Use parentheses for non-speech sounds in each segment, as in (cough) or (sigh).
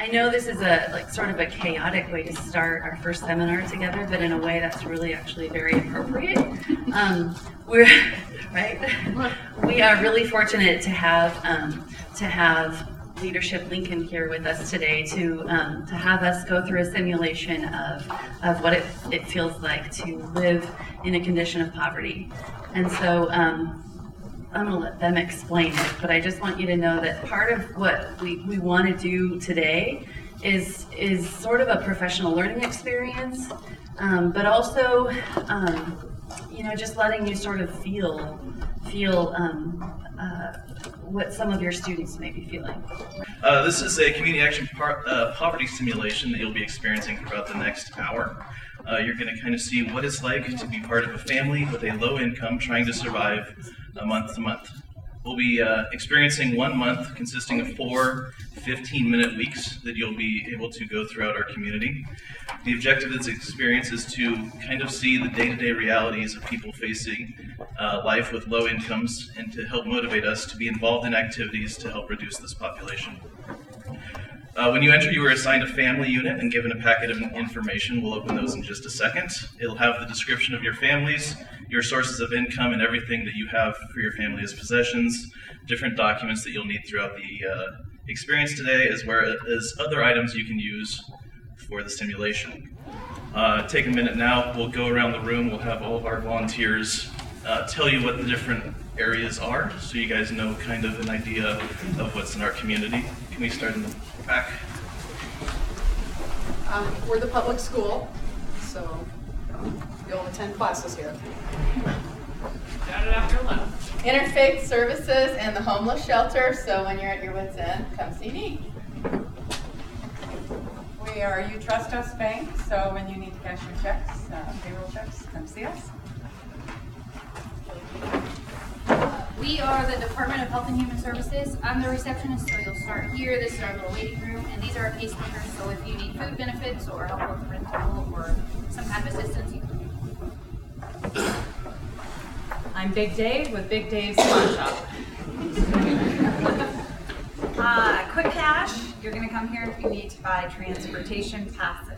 I know this is a like sort of a chaotic way to start our first seminar together, but in a way that's really actually very appropriate. Um, we're (laughs) right. We are really fortunate to have um, to have leadership Lincoln here with us today to um, to have us go through a simulation of of what it, it feels like to live in a condition of poverty, and so. I'm going to let them explain it, but I just want you to know that part of what we, we want to do today is is sort of a professional learning experience, um, but also, um, you know, just letting you sort of feel feel um, uh, what some of your students may be feeling. Uh, this is a community action par- uh, poverty simulation that you'll be experiencing about the next hour. Uh, you're going to kind of see what it's like to be part of a family with a low income trying to survive a month to month. We'll be uh, experiencing one month consisting of four 15 minute weeks that you'll be able to go throughout our community. The objective of this experience is to kind of see the day to day realities of people facing uh, life with low incomes and to help motivate us to be involved in activities to help reduce this population. Uh, when you enter, you are assigned a family unit and given a packet of information. We'll open those in just a second. It'll have the description of your families, your sources of income, and everything that you have for your family as possessions, different documents that you'll need throughout the uh, experience today, as well as other items you can use for the simulation. Uh, take a minute now. We'll go around the room. We'll have all of our volunteers uh, tell you what the different areas are so you guys know kind of an idea of what's in our community. Can we start in the back? Um, we're the public school, so you'll attend classes here. Got it after lunch. Interfaith services and the homeless shelter, so when you're at your wits' end, come see me. We are You Trust Us Bank, so when you need to cash your checks, uh, payroll checks, come see us. We are the Department of Health and Human Services. I'm the receptionist, so you'll start here. This is our little waiting room, and these are our pacemakers. So if you need food benefits or help with rental or some kind of assistance, you can. I'm Big Dave with Big Dave's Pawn Shop. (laughs) Uh, quick cash, you're gonna come here if you need to buy transportation passes.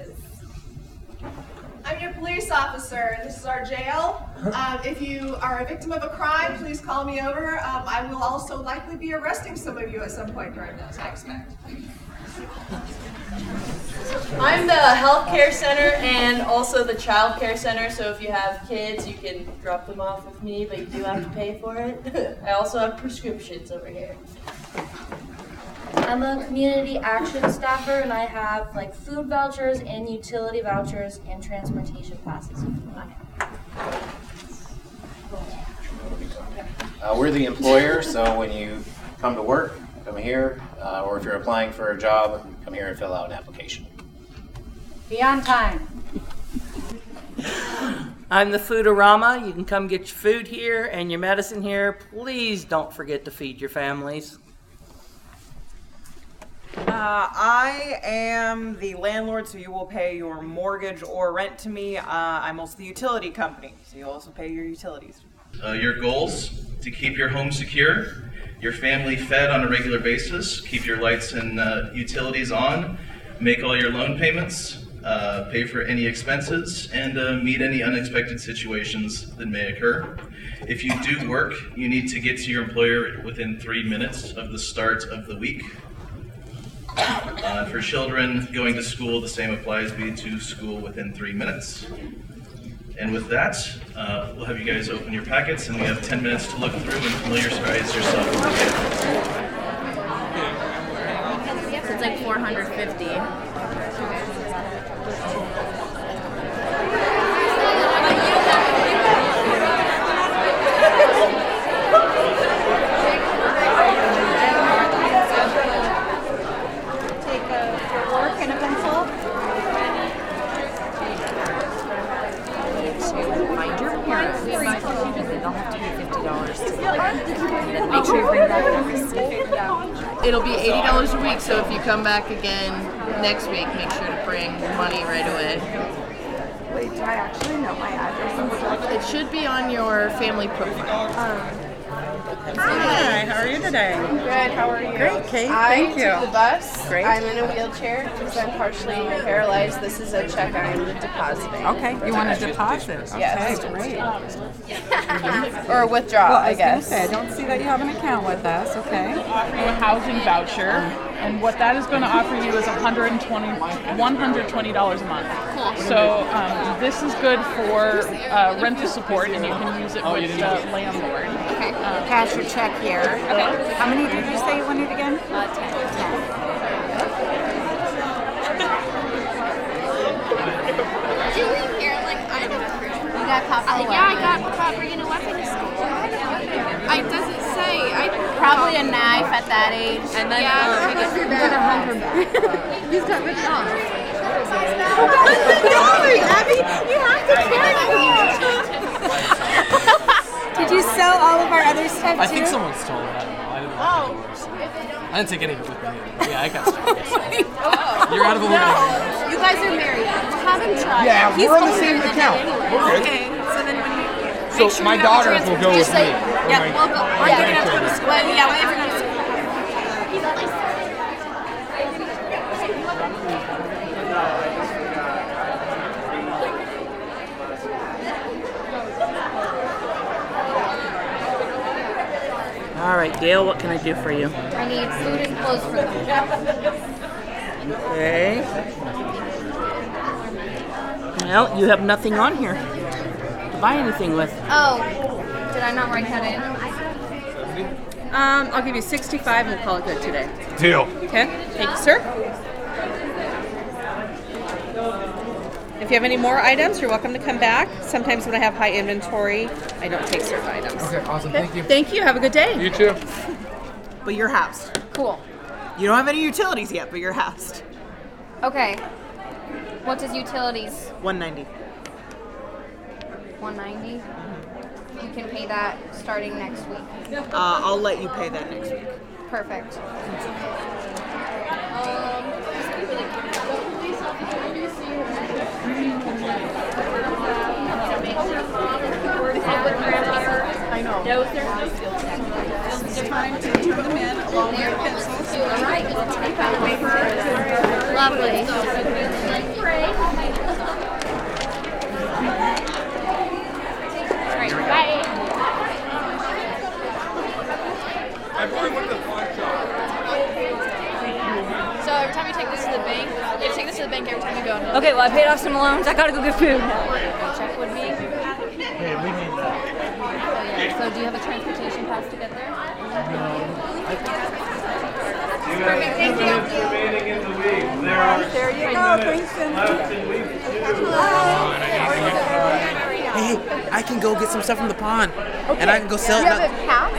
I'm your police officer, this is our jail. Um, if you are a victim of a crime, please call me over. Um, I will also likely be arresting some of you at some point during this, I expect. I'm the health care center and also the child care center. So if you have kids, you can drop them off with me, but you do have to pay for it. (laughs) I also have prescriptions over here. I'm a community action staffer and I have like food vouchers and utility vouchers and transportation passes. Uh, we're the employer, so when you come to work, come here, uh, or if you're applying for a job, come here and fill out an application. Be on time. I'm the Foodorama. You can come get your food here and your medicine here. Please don't forget to feed your families. Uh, I am the landlord, so you will pay your mortgage or rent to me. Uh, I'm also the utility company, so you'll also pay your utilities. Uh, your goals to keep your home secure, your family fed on a regular basis, keep your lights and uh, utilities on, make all your loan payments, uh, pay for any expenses, and uh, meet any unexpected situations that may occur. If you do work, you need to get to your employer within three minutes of the start of the week. Uh, for children going to school, the same applies. Be to school within three minutes. And with that, uh, we'll have you guys open your packets, and we have 10 minutes to look through and familiarize yourself with the It's like 450. Take a fork and a pencil. Find your parents. They'll have to pay fifty dollars to make sure you bring back a receipt. It'll be eighty dollars a week. So if you come back again next week, make sure to bring money right away. Wait, do I actually know my address and stuff? It should be on your family profile. Um, Hi, how are you today? Good, how are you? Great, Kate. I Thank you. took the bus. Great. I'm in a wheelchair because I'm partially paralyzed. This is a check I'm depositing. Okay, you want to deposit? Yes. Okay, great. (laughs) Or withdraw, Well, I, was gonna guess. say, I don't see that you have an account with us, okay? offer you a housing voucher, and what that is going to offer you is $120, $120 a month. So um, this is good for uh, rental support, and you can use it with the landlord. Okay. Uh, cash your check here. Okay. How many did you say you wanted again? Uh, Julie (laughs) here, like I don't You got caught for uh, Yeah, I got caught bringing a weapon to school. I doesn't say. I Probably a knife at that age. And then yeah, uh, I guess you're gonna hunt him. He's got written (laughs) on. Abby, you have to carry Did (laughs) you sell all of our other stuff I think someone stole it. I don't know. I didn't, Oh. I didn't take any of it with me. either. Yeah, I got started. (laughs) so. You're out of the league. You guys are married. Have him try. Yeah, He's we're on the same account. anyone. We're. Okay, so then when you So make sure my you daughters will go just with say- me, Yeah, my- we'll go. my Yeah, you're gonna have to go to school. Yeah, wait for you. All right, Gail, what can I do for you? I need food and clothes for them. Okay. Well, you have nothing on here to buy anything with. Oh, did I not write that in? Um, I'll give you 65 and we'll call it good today. Deal. Okay, thank you, sir. If you have any more items, you're welcome to come back. Sometimes when I have high inventory, I don't take certain items. Okay, awesome. Thank you. Thank you. Have a good day. You too. But you're housed. Cool. You don't have any utilities yet, but you're housed. Okay. What does utilities? 190. 190. You can pay that starting next week. Uh, I'll let you pay that next week. Perfect. I know. It's time to turn them in along with your pencils. Lovely. Alright, bye. So every time you take this to the bank, you take this to the bank every time you go. Okay, well, I paid off some loans. I gotta go get food. Check would be. Hey, we need that. So do you have a transportation pass to get there? No. Perfect, thank you. remaining in the league. There are There you go. minutes Thanks, left in week two. Hey, I can go get some stuff from the pond, okay. and I can go sell You it. have a pass?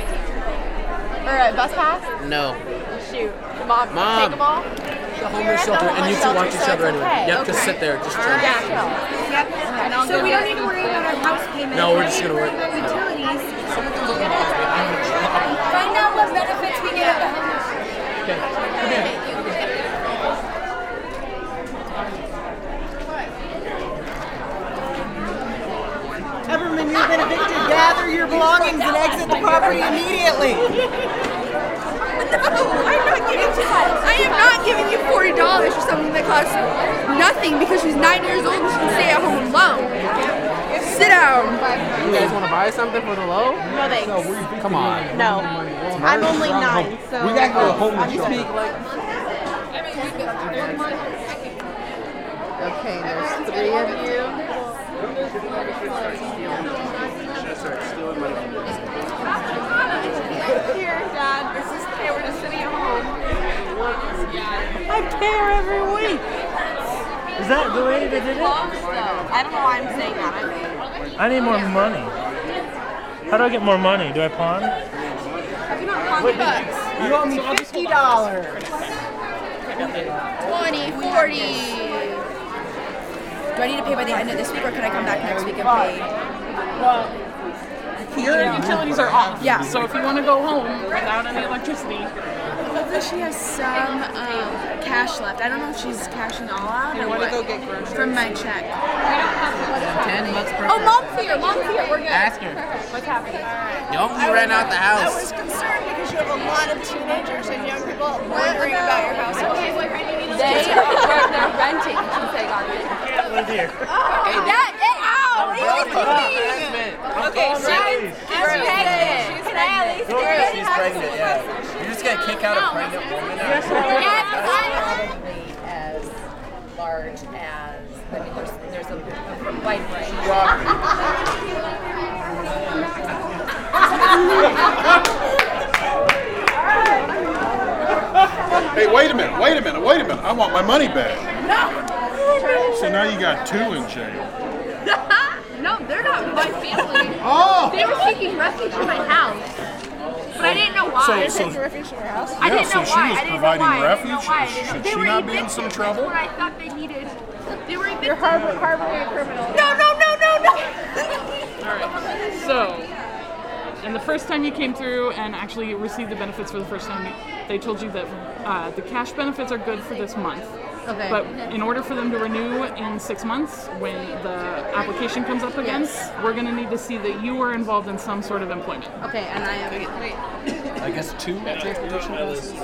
Or a bus pass? No. Shoot. Mom, Mom. take them all? The homeless shelter, and you two watch each other anyway. Yep, just sit there, just chill. Yeah. So we don't need to worry about our house payment. No, we're just gonna work. Utilities. Find out what benefits we get at the homeless. Everman, you've been evicted. Gather your belongings and exit the property immediately. (laughs) No, I am not giving you I am not giving you forty dollars for something that costs nothing because she's nine years old and she can stay at home alone. Sit down. You guys want to buy something for the low? No thanks. Come on. No. I'm only nine, so. We gotta go to homeless I'm speak like. Okay, there's three of you. Here, Dad. This is okay. We're just sitting at home. I care every week. Is that the way they did it? I don't know why I'm saying that. I'm need more money. How do I get more money? Do I pawn? Have you not pawned bucks? You owe me fifty dollars. 20, 40. Do I need to pay by the end of this week, or can I come back next week and pay? Well, your utilities are off. Yeah. So if you want to go home without any electricity, Hopefully she has some um, cash left. I don't know if she's cashing all out You or wanna what. go get groceries? From my check. Ten bucks per month. Oh, mom's here. Mom's here. We're good. Ask her. What's happening? Don't be renting out the house. I was concerned because you have a lot of teenagers and young people wondering about your house household. They are they're renting since they got it. Live here. Hey, that, hey, ow! What are you doing? Okay, she's, she's pregnant. She's pregnant. She's pregnant, yeah. You're just gonna kick out a pregnant woman? Yes, Probably as large as, I mean, there's, there's a, a wide range. Hey, wait a minute, wait a minute, wait a minute. I want my money back. No. So now you got two in jail. No, they're not my family. Oh! They were seeking refuge in my house. But I didn't know why. So- so- didn't refuge in your house? Yeah, I didn't so know she why. was I didn't providing know why. I didn't know refuge? why. I Should- didn't know. should They she were not be in some just trouble? When I thought they needed. They were evicted. You're harbor, harboring a criminal. No, no, no, no, no. All right. So, and the first time you came through and actually received the benefits for the first time, they told you that uh, the cash benefits are good for this month. Okay. But in order for them to renew in six months, when the application comes up again, Yes. we're going to need to see that you were involved in some sort of employment. Okay, and I am. I guess two transportation costs? I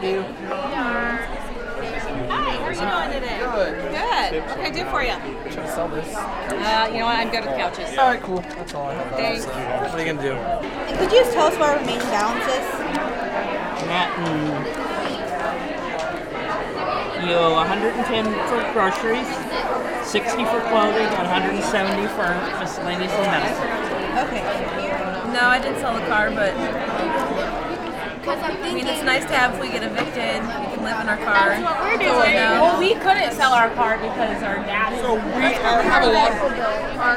do. Hi, how are you doing today? Good. Good. What can I do for you? Trying to sell this. Uh, you know what? I'm good with couches. All right, cool. That's all I have. Thanks. So, what are you gonna do? Could you just tell us what our remaining balance is? Matt, you owe 110 for groceries, 60 for clothing, and 170 for miscellaneous and medicine. Okay. No, I didn't sell the car, but I mean, it's nice to have if we get evicted, we can live in our car. That's what we're That's all I doing. know. Well, we couldn't sell our car because our dad is. So we are, have a lot of. Our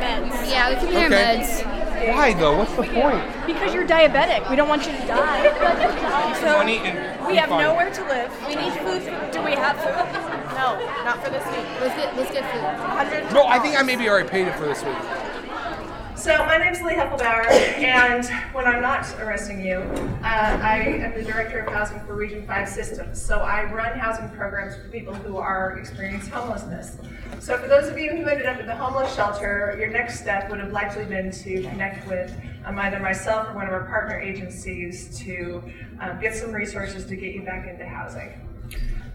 meds. Yeah, we can hear Okay. meds. Why though? What's the point? Because you're diabetic. We don't want you to die. so Money and we have fine. nowhere to live. We need food. Do we have food? No, not for this week. Let's get let's get food. 100. No, I think I maybe already paid it for this week. So my name is Lee Heffelbauer, and when I'm not arresting you, uh, I am the Director of Housing for Region 5 Systems. So I run housing programs for people who are experiencing homelessness. So for those of you who ended up at the homeless shelter, your next step would have likely been to connect with um, either myself or one of our partner agencies to um, get some resources to get you back into housing.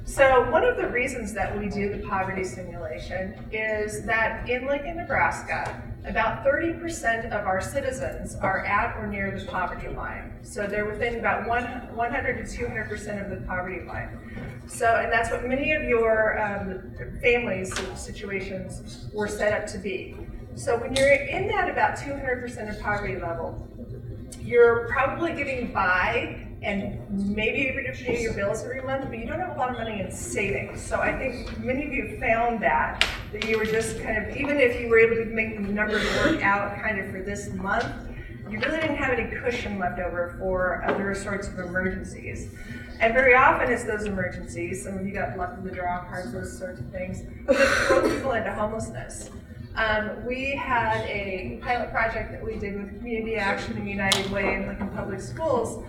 So one of the reasons that we do the poverty simulation is that in Lincoln, Nebraska, about 30% of our citizens are at or near the poverty line. So they're within about one, 100 to 200% of the poverty line. So, and that's what many of your um, families situations were set up to be. So when you're in that about 200% of poverty level, you're probably getting by and maybe to pay your bills every month, but you don't have a lot of money in savings. So I think many of you found that, that you were just kind of, even if you were able to make the numbers work out kind of for this month, you really didn't have any cushion left over for other sorts of emergencies. And very often it's those emergencies, some of you got luck of the draw cards, those sorts of things, that throw people into homelessness. Um, we had a pilot project that we did with Community Action and United Way and Lincoln Public Schools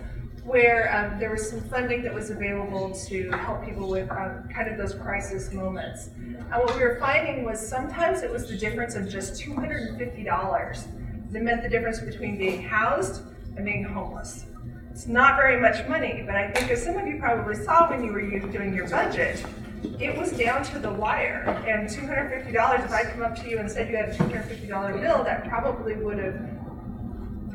where um, there was some funding that was available to help people with um, kind of those crisis moments. And what we were finding was sometimes it was the difference of just $250 that meant the difference between being housed and being homeless. It's not very much money, but I think as some of you probably saw when you were doing your budget, it was down to the wire. And $250, if I come up to you and said you had a $250 bill, that probably would have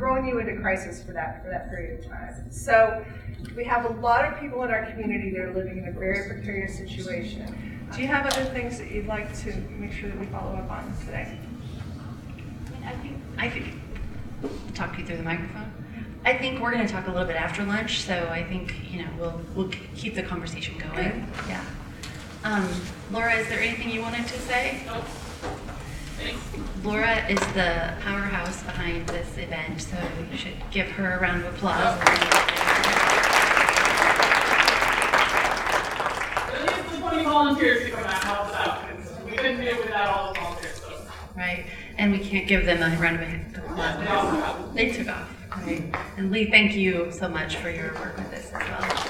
thrown you into crisis for that for that period of time. So we have a lot of people in our community that are living in a very precarious situation. Do you have other things that you'd like to make sure that we follow up on today? I think, I think, talk to you through the microphone. I think we're going to talk a little bit after lunch, so I think, you know, we'll, we'll keep the conversation going. Yeah. Um, Laura, is there anything you wanted to say? Laura is the powerhouse behind this event, so you should give her a round of applause. Twenty volunteers to come out and help us out. 'cause We couldn't do it without all the volunteers. So. Right, and we can't give them a round of applause. They took off. Right. And Lee, thank you so much for your work with this as well.